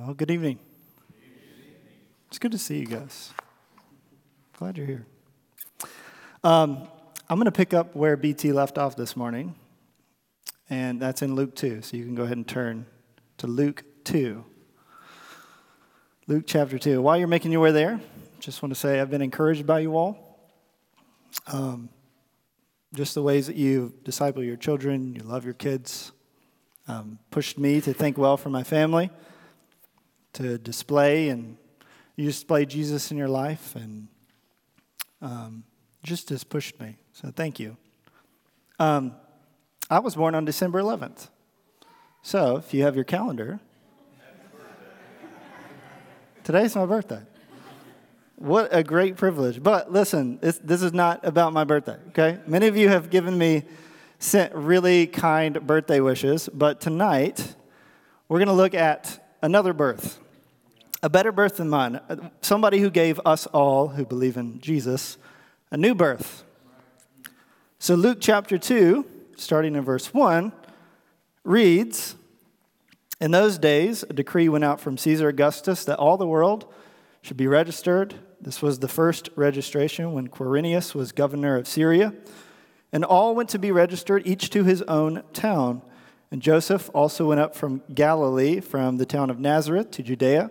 Well, good evening. It's good to see you guys. Glad you're here. Um, I'm going to pick up where BT left off this morning, and that's in Luke 2. So you can go ahead and turn to Luke 2. Luke chapter 2. While you're making your way there, just want to say I've been encouraged by you all. Um, just the ways that you disciple your children, you love your kids, um, pushed me to think well for my family, to display and you display Jesus in your life, and um, just has pushed me. So thank you. Um, I was born on December 11th. So if you have your calendar, today's my birthday. What a great privilege. But listen, this, this is not about my birthday, okay? Many of you have given me sent really kind birthday wishes, but tonight we're going to look at another birth, a better birth than mine. Uh, somebody who gave us all who believe in Jesus a new birth. So, Luke chapter 2, starting in verse 1, reads In those days, a decree went out from Caesar Augustus that all the world should be registered. This was the first registration when Quirinius was governor of Syria. And all went to be registered, each to his own town. And Joseph also went up from Galilee, from the town of Nazareth to Judea,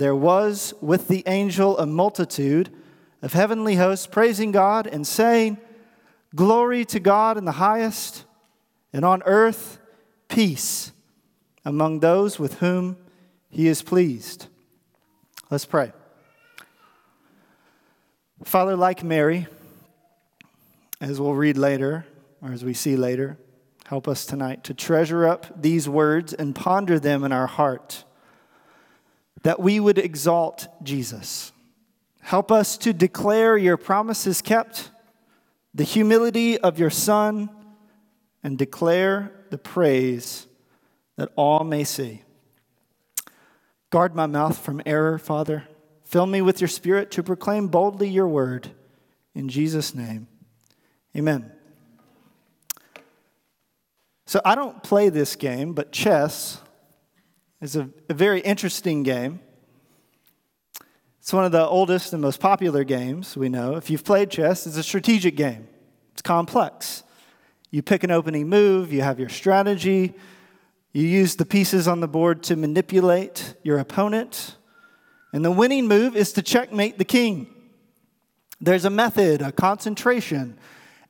there was with the angel a multitude of heavenly hosts praising God and saying, Glory to God in the highest, and on earth peace among those with whom he is pleased. Let's pray. Father, like Mary, as we'll read later, or as we see later. Help us tonight to treasure up these words and ponder them in our heart, that we would exalt Jesus. Help us to declare your promises kept, the humility of your Son, and declare the praise that all may see. Guard my mouth from error, Father. Fill me with your Spirit to proclaim boldly your word. In Jesus' name. Amen. So I don't play this game, but chess is a, a, very interesting game. It's one of the oldest and most popular games we know. If you've played chess, it's a strategic game, it's complex. You pick an opening move, you have your strategy, you use the pieces on the board to manipulate your opponent, and the winning move is to checkmate the king. There's a method, a concentration,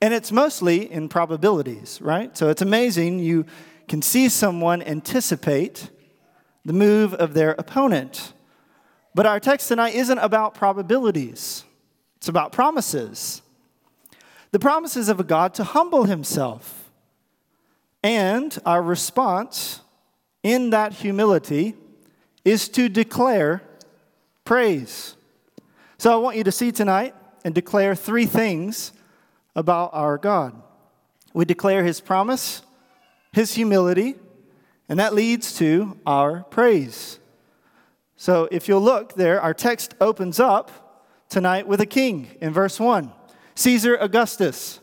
and it's mostly in probabilities, right? So it's amazing. You can see someone anticipate the move of their opponent. But our text tonight isn't about probabilities, it's about promises. The promises of a God to humble himself. And our response in that humility is to declare praise. So I want you to see tonight and declare three things about our God. We declare his promise, his humility, and that leads to our praise. So if you'll look there, our text opens up tonight with a king in verse 1 Caesar Augustus.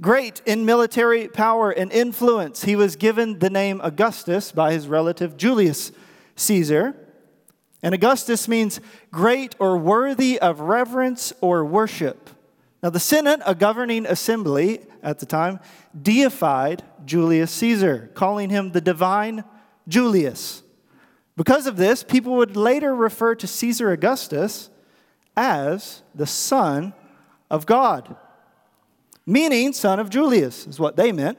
Great in military power and influence, he was given the name Augustus by his relative Julius Caesar. And Augustus means great or worthy of reverence or worship. Now, the Senate, a governing assembly at the time, deified Julius Caesar, calling him the divine Julius. Because of this, people would later refer to Caesar Augustus as the Son of God, meaning son of Julius, is what they meant.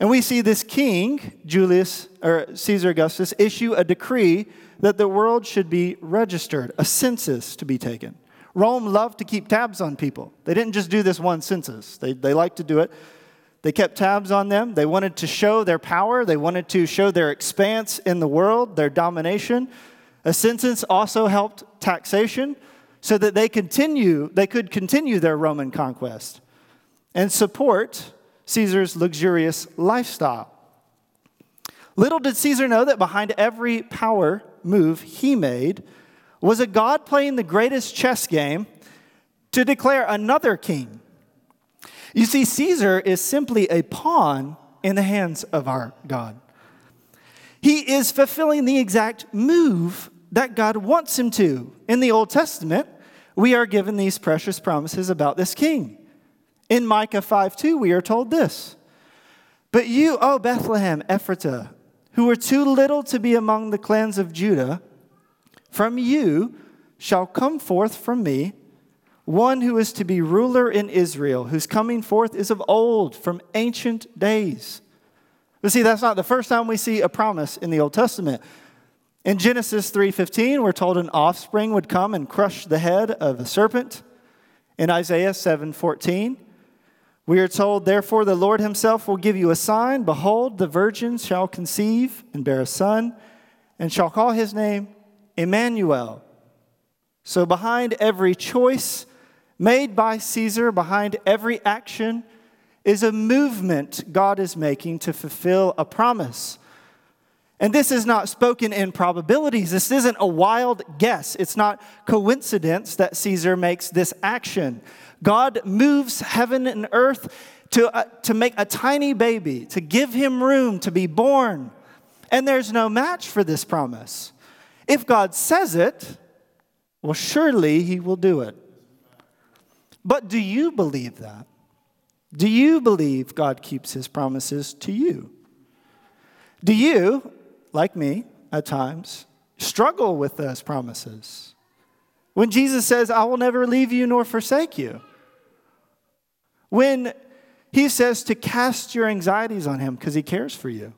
And we see this king, Julius or Caesar Augustus, issue a decree that the world should be registered, a census to be taken. Rome loved to keep tabs on people. They didn't just do this one census, they, they liked to do it. They kept tabs on them. They wanted to show their power, they wanted to show their expanse in the world, their domination. A census also helped taxation so that they continue they could continue their Roman conquest and support Caesar's luxurious lifestyle. Little did Caesar know that behind every power move he made was a God playing the greatest chess game to declare another king. You see, Caesar is simply a pawn in the hands of our God. He is fulfilling the exact move that God wants him to. In the Old Testament, we are given these precious promises about this king. In Micah 5 2, we are told this But you, O Bethlehem Ephratah, who are too little to be among the clans of Judah, from you shall come forth from me one who is to be ruler in Israel, whose coming forth is of old, from ancient days. But see, that's not the first time we see a promise in the Old Testament. In Genesis 3:15, we're told an offspring would come and crush the head of a serpent. In Isaiah 7:14, we are told, Therefore the Lord himself will give you a sign. Behold, the virgin shall conceive and bear a son, and shall call his name Emmanuel. So behind every choice made by Caesar, behind every action, is a movement God is making to fulfill a promise. And this is not spoken in probabilities. This isn't a wild guess. It's not coincidence that Caesar makes this action. God moves heaven and earth to, uh, to make a tiny baby, to give him room to be born. And there's no match for this promise. If God says it, well, surely he will do it. But do you believe that? Do you believe God keeps his promises to you? Do you, like me at times, struggle with those promises? When Jesus says, I will never leave you nor forsake you. When he says to cast your anxieties on him because he cares for you.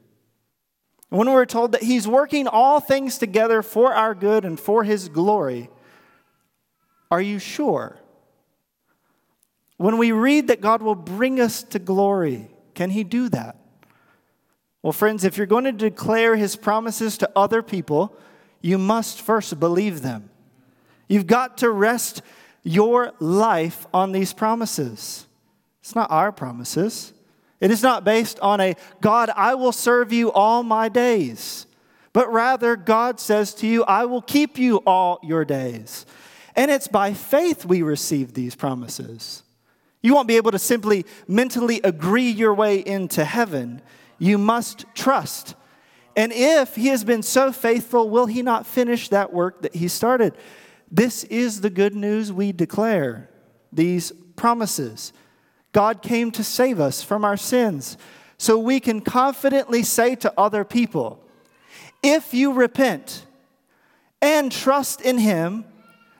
When we're told that he's working all things together for our good and for his glory, are you sure? When we read that God will bring us to glory, can he do that? Well, friends, if you're going to declare his promises to other people, you must first believe them. You've got to rest your life on these promises. It's not our promises. It is not based on a God, I will serve you all my days, but rather God says to you, I will keep you all your days. And it's by faith we receive these promises. You won't be able to simply mentally agree your way into heaven. You must trust. And if he has been so faithful, will he not finish that work that he started? This is the good news we declare, these promises. God came to save us from our sins. So we can confidently say to other people, if you repent and trust in Him,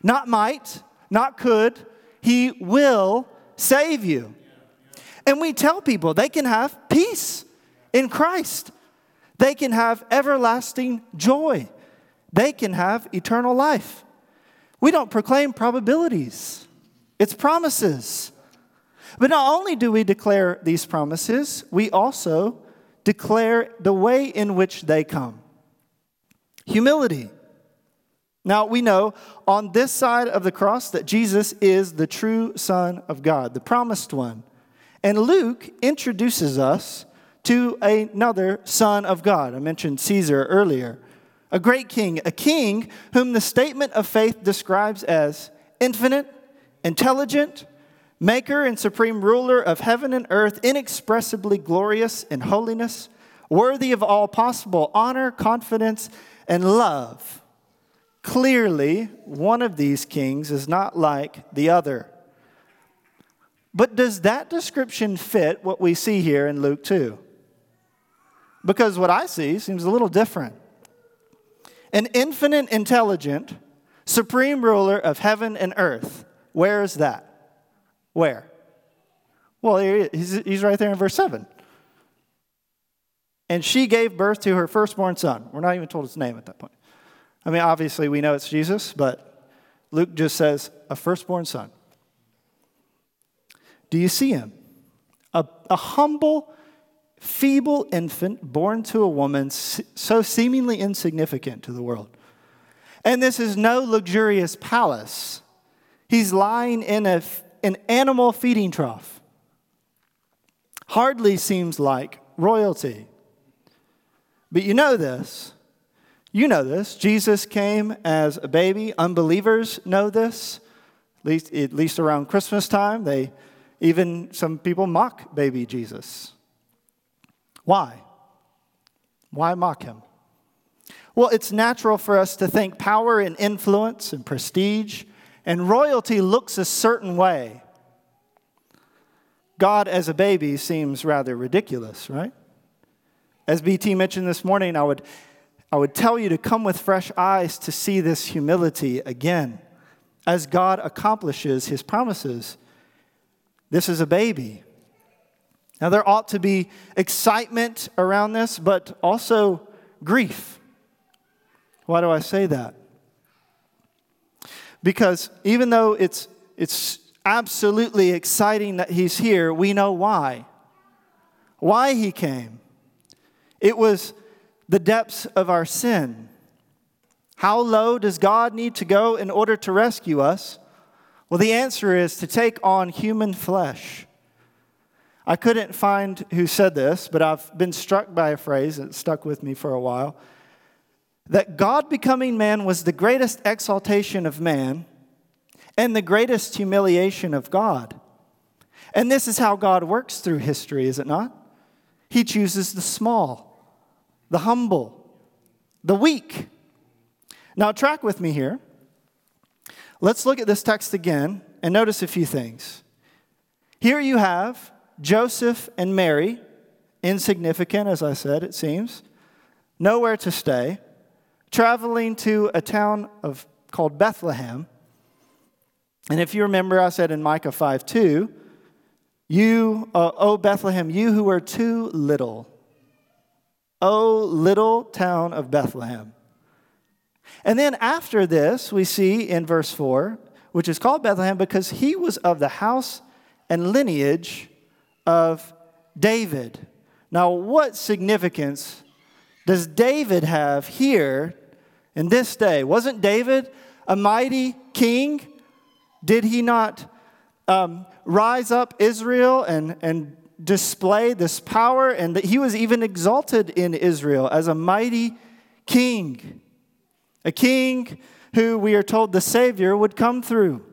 not might, not could, He will save you. And we tell people they can have peace in Christ, they can have everlasting joy, they can have eternal life. We don't proclaim probabilities, it's promises. But not only do we declare these promises, we also declare the way in which they come humility. Now, we know on this side of the cross that Jesus is the true Son of God, the promised one. And Luke introduces us to another Son of God. I mentioned Caesar earlier. A great king, a king whom the statement of faith describes as infinite, intelligent, maker and supreme ruler of heaven and earth, inexpressibly glorious in holiness, worthy of all possible honor, confidence, and love. Clearly, one of these kings is not like the other. But does that description fit what we see here in Luke 2? Because what I see seems a little different. an infinite intelligent, supreme ruler of heaven and earth. Where is that? Where? Well, he's, right there in verse 7. And she gave birth to her firstborn son. We're not even told his name at that point. I mean, obviously, we know it's Jesus, but Luke just says a firstborn son. Do you see him? A, a humble, feeble infant born to a woman so seemingly insignificant to the world. And this is no luxurious palace. He's lying in a, an animal feeding trough. Hardly seems like royalty. But you know this. You know this. Jesus came as a baby. Unbelievers know this. At least, at least around Christmas time, they even some people mock baby Jesus. Why? Why mock him? Well, it's natural for us to think power and influence and prestige and royalty looks a certain way. God as a baby seems rather ridiculous, right? As BT mentioned this morning, I would, I would tell you to come with fresh eyes to see this humility again as God accomplishes his promises. This is a baby. Now, there ought to be excitement around this, but also grief. Why do I say that? Because even though it's, it's absolutely exciting that he's here, we know why. Why he came. It was the depths of our sin. How low does God need to go in order to rescue us? Well, the answer is to take on human flesh. I couldn't find who said this, but I've been struck by a phrase that stuck with me for a while that God becoming man was the greatest exaltation of man and the greatest humiliation of God. And this is how God works through history, is it not? He chooses the small, the humble, the weak. Now, track with me here. Let's look at this text again and notice a few things. Here you have Joseph and Mary, insignificant, as I said, it seems, nowhere to stay, traveling to a town of, called Bethlehem. And if you remember, I said in Micah 5 2, you, uh, O Bethlehem, you who are too little, O little town of Bethlehem. And then after this, we see in verse 4, which is called Bethlehem because he was of the house and lineage of David. Now, what significance does David have here in this day? Wasn't David a mighty king? Did he not um, rise up Israel and, and display this power? And that he was even exalted in Israel as a mighty king, a king who we are told the Savior would come through.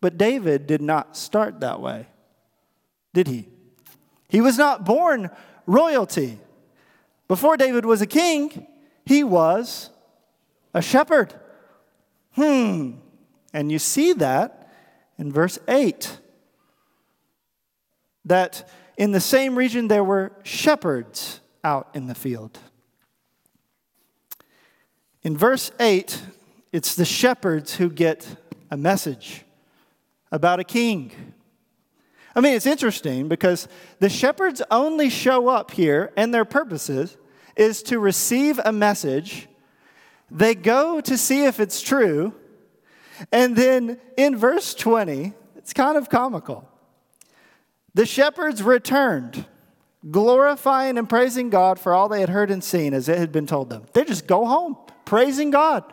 But David did not start that way, did he? He was not born royalty. Before David was a king, he was a shepherd. Hmm. And you see that in verse 8. That in the same region there were shepherds out in the field. In verse 8, it's the shepherds who get a message about a king. I mean, it's interesting because the shepherds only show up here, and their purposes is to receive a message. They go to see if it's true. And then in verse 20, it's kind of comical. The shepherds returned, glorifying and praising God for all they had heard and seen as it had been told them. They just go home, praising God.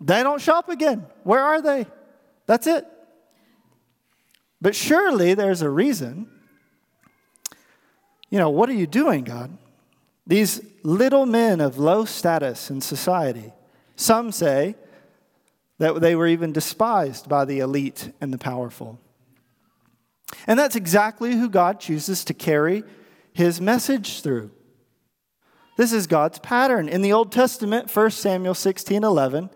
They don't shop again. Where are they? That's it. But surely there's a reason. You know, what are you doing, God? These little men of low status in society, some say that they were even despised by the elite and the powerful. And that's exactly who God chooses to carry his message through. This is God's pattern. In the Old Testament, 1 Samuel 16 11,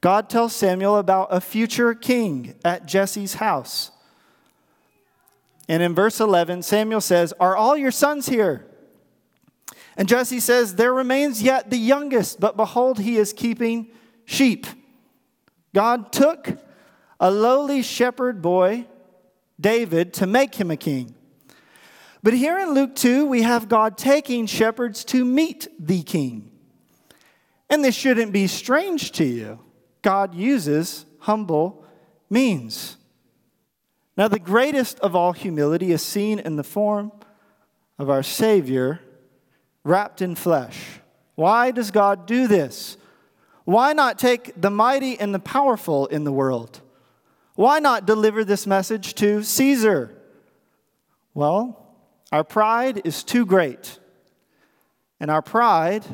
God tells Samuel about a future king at Jesse's house. And in verse 11, Samuel says, Are all your sons here? And Jesse says, There remains yet the youngest, but behold, he is keeping sheep. God took a lowly shepherd boy, David, to make him a king. But here in Luke 2, we have God taking shepherds to meet the king. And this shouldn't be strange to you. God uses humble means. Now, the greatest of all humility is seen in the form of our Savior wrapped in flesh. Why does God do this? Why not take the mighty and the powerful in the world? Why not deliver this message to Caesar? Well, our pride is too great. And our pride,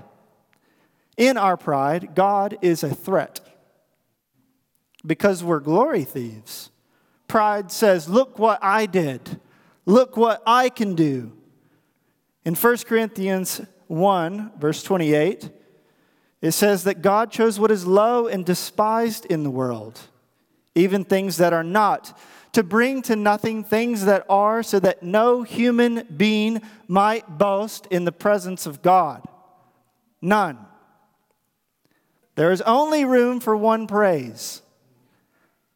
in our pride, God is a threat because we're glory thieves. Pride says, Look what I did, look what I can do. In 1 Corinthians 1, verse 28, it says that God chose what is low and despised in the world, even things that are not, to bring to nothing things that are, so that no human being might boast in the presence of God. None. There is only room for one praise,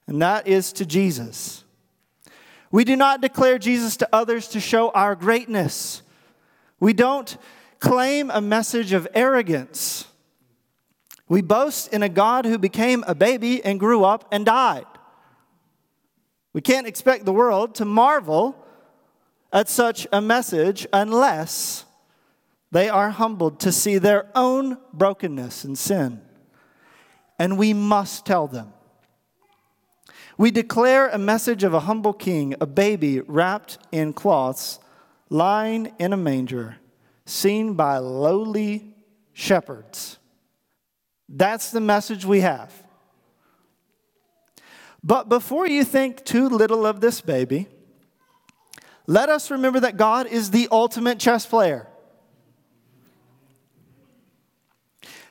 and that is to Jesus. We do not declare Jesus to others to show our greatness. We don't claim a message of arrogance. We boast in a God who became a baby and grew up and died. We can't expect the world to marvel at such a message unless they are humbled to see their own brokenness and sin. And we must tell them. We declare a message of a humble king, a baby wrapped in cloths, lying in a manger, seen by lowly shepherds. That's the message we have. But before you think too little of this baby, let us remember that God is the ultimate chess player.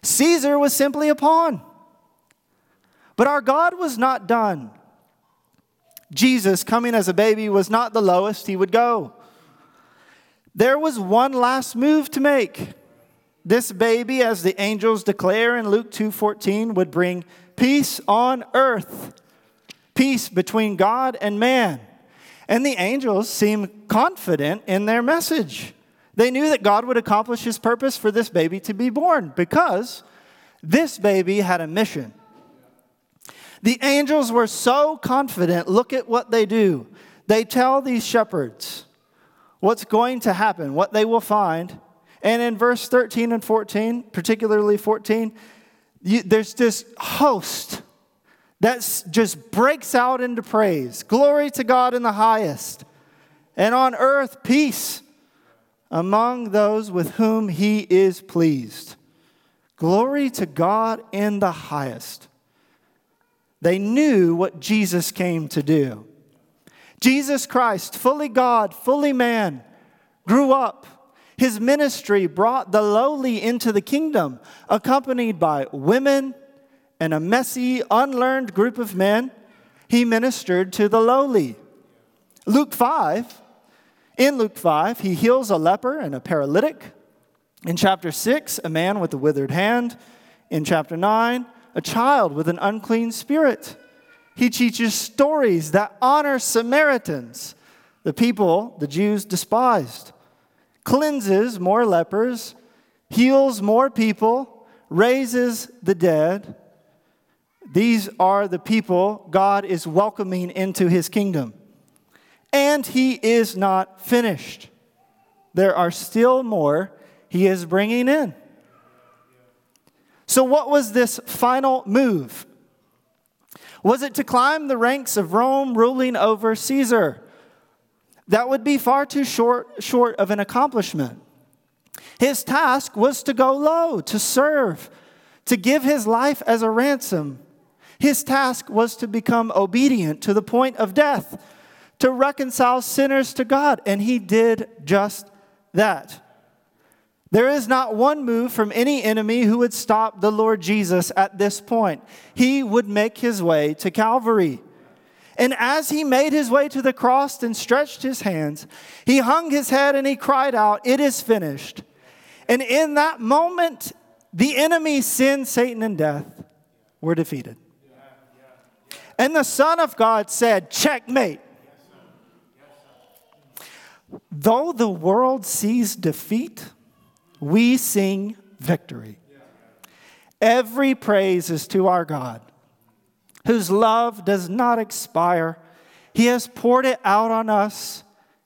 Caesar was simply a pawn. But our God was not done. Jesus, coming as a baby, was not the lowest he would go. There was one last move to make. This baby, as the angels declare in Luke 2:14, would bring peace on earth, peace between God and man. And the angels seem confident in their message. They knew that God would accomplish his purpose for this baby to be born because this baby had a mission. The angels were so confident. Look at what they do. They tell these shepherds what's going to happen, what they will find. And in verse 13 and 14, particularly 14, you, there's this host that just breaks out into praise. Glory to God in the highest, and on earth, peace among those with whom he is pleased. Glory to God in the highest. They knew what Jesus came to do. Jesus Christ, fully God, fully man, grew up. His ministry brought the lowly into the kingdom, accompanied by women and a messy, unlearned group of men. He ministered to the lowly. Luke 5, in Luke 5, he heals a leper and a paralytic. In chapter 6, a man with a withered hand. In chapter 9, a child with an unclean spirit. He teaches stories that honor Samaritans, the people the Jews despised, cleanses more lepers, heals more people, raises the dead. These are the people God is welcoming into his kingdom. And he is not finished. There are still more he is bringing in. So, what was this final move? Was it to climb the ranks of Rome ruling over Caesar? That would be far too short, short of an accomplishment. His task was to go low, to serve, to give his life as a ransom. His task was to become obedient to the point of death, to reconcile sinners to God, and he did just that. There is not one move from any enemy who would stop the Lord Jesus at this point. He would make his way to Calvary. And as he made his way to the cross and stretched his hands, he hung his head and he cried out, It is finished. And in that moment, the enemy, sin, Satan, and death, were defeated. And the Son of God said, Checkmate. Though the world sees defeat, we sing victory. Every praise is to our God, whose love does not expire. He has poured it out on us,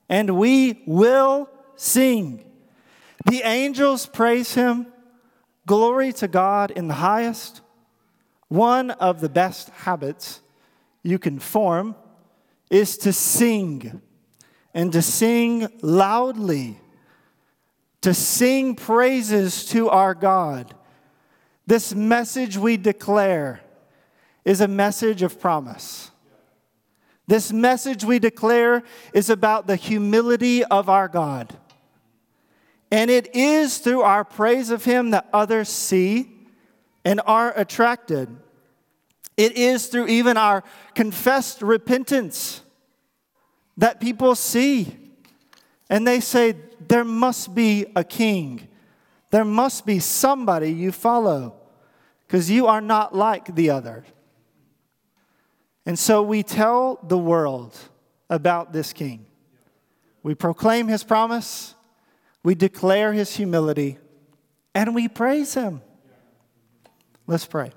and we will sing. The angels praise him. Glory to God in the highest. One of the best habits you can form is to sing and to sing loudly, to sing praises to our God. This message we declare is a message of promise. This message we declare is about the humility of our God. And it is through our praise of Him that others see and are attracted. It is through even our confessed repentance that people see and they say, There must be a king. There must be somebody you follow because you are not like the other. And so we tell the world about this king. We proclaim his promise, we declare his humility, and we praise him. Let's pray.